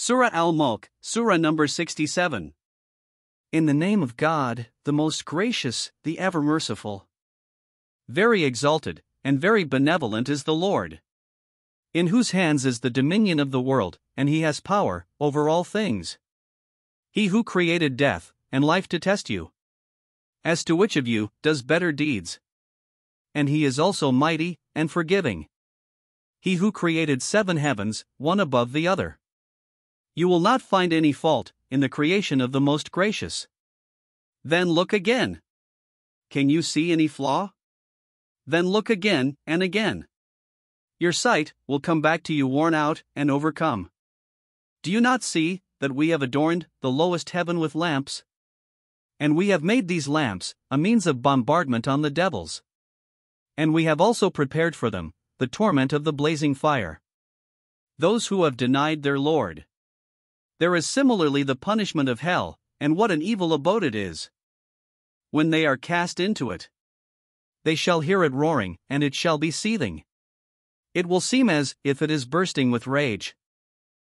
Surah Al Mulk, Surah number 67. In the name of God, the most gracious, the ever merciful. Very exalted, and very benevolent is the Lord. In whose hands is the dominion of the world, and he has power over all things. He who created death and life to test you. As to which of you does better deeds? And he is also mighty and forgiving. He who created seven heavens, one above the other. You will not find any fault in the creation of the Most Gracious. Then look again. Can you see any flaw? Then look again and again. Your sight will come back to you worn out and overcome. Do you not see that we have adorned the lowest heaven with lamps? And we have made these lamps a means of bombardment on the devils. And we have also prepared for them the torment of the blazing fire. Those who have denied their Lord. There is similarly the punishment of hell, and what an evil abode it is. When they are cast into it, they shall hear it roaring, and it shall be seething. It will seem as if it is bursting with rage.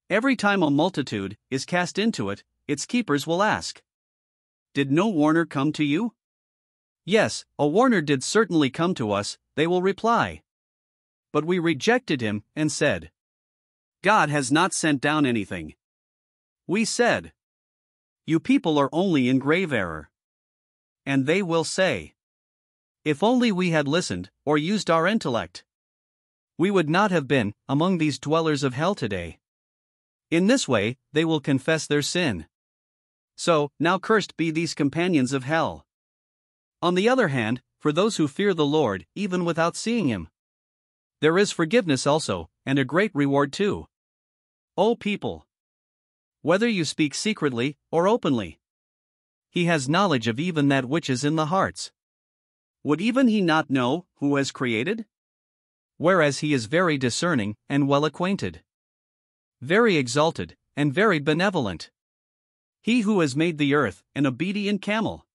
Every time a multitude is cast into it, its keepers will ask Did no warner come to you? Yes, a warner did certainly come to us, they will reply. But we rejected him and said, God has not sent down anything. We said, You people are only in grave error. And they will say, If only we had listened, or used our intellect, we would not have been among these dwellers of hell today. In this way, they will confess their sin. So, now cursed be these companions of hell. On the other hand, for those who fear the Lord, even without seeing Him, there is forgiveness also, and a great reward too. O people! Whether you speak secretly or openly. He has knowledge of even that which is in the hearts. Would even he not know who has created? Whereas he is very discerning and well acquainted, very exalted, and very benevolent. He who has made the earth an obedient camel.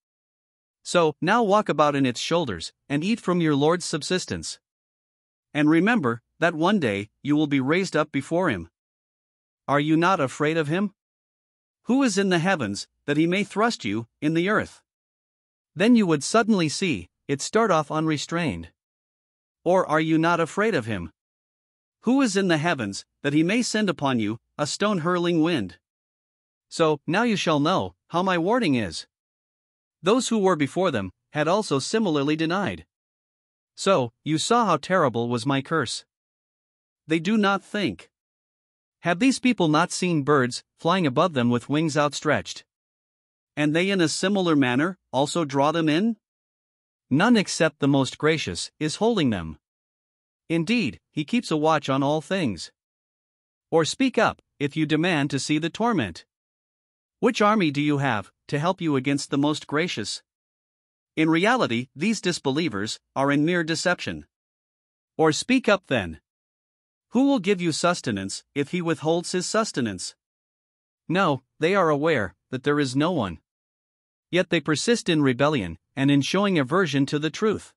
So, now walk about in its shoulders, and eat from your Lord's subsistence. And remember that one day you will be raised up before him. Are you not afraid of him? Who is in the heavens, that he may thrust you in the earth? Then you would suddenly see it start off unrestrained. Or are you not afraid of him? Who is in the heavens, that he may send upon you a stone hurling wind? So, now you shall know how my warning is. Those who were before them had also similarly denied. So, you saw how terrible was my curse. They do not think. Have these people not seen birds flying above them with wings outstretched? And they in a similar manner also draw them in? None except the most gracious is holding them. Indeed, he keeps a watch on all things. Or speak up, if you demand to see the torment. Which army do you have to help you against the most gracious? In reality, these disbelievers are in mere deception. Or speak up then, who will give you sustenance if he withholds his sustenance? No, they are aware that there is no one. Yet they persist in rebellion and in showing aversion to the truth.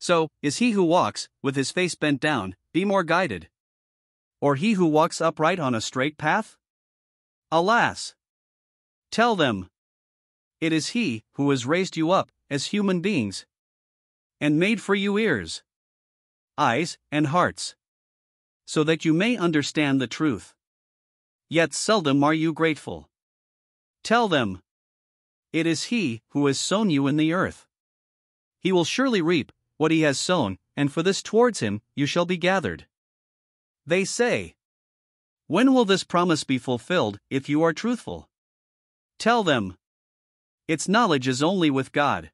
So, is he who walks, with his face bent down, be more guided? Or he who walks upright on a straight path? Alas! Tell them. It is he who has raised you up as human beings and made for you ears, eyes, and hearts so that you may understand the truth. Yet seldom are you grateful. Tell them. It is He who has sown you in the earth. He will surely reap what He has sown, and for this towards Him you shall be gathered. They say, When will this promise be fulfilled if you are truthful? Tell them. Its knowledge is only with God.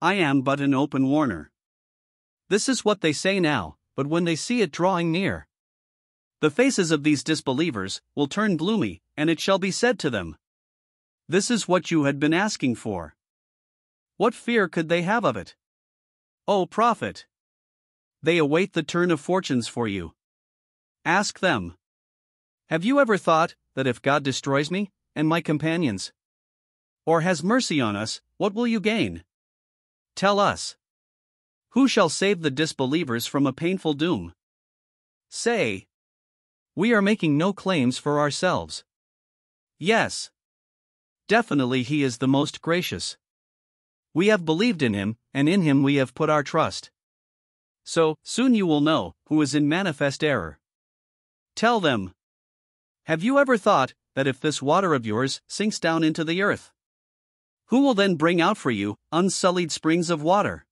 I am but an open warner. This is what they say now, but when they see it drawing near, the faces of these disbelievers will turn gloomy, and it shall be said to them, This is what you had been asking for. What fear could they have of it? O prophet! They await the turn of fortunes for you. Ask them. Have you ever thought that if God destroys me, and my companions, or has mercy on us, what will you gain? Tell us. Who shall save the disbelievers from a painful doom? Say. We are making no claims for ourselves. Yes. Definitely, He is the most gracious. We have believed in Him, and in Him we have put our trust. So, soon you will know who is in manifest error. Tell them. Have you ever thought that if this water of yours sinks down into the earth, who will then bring out for you unsullied springs of water?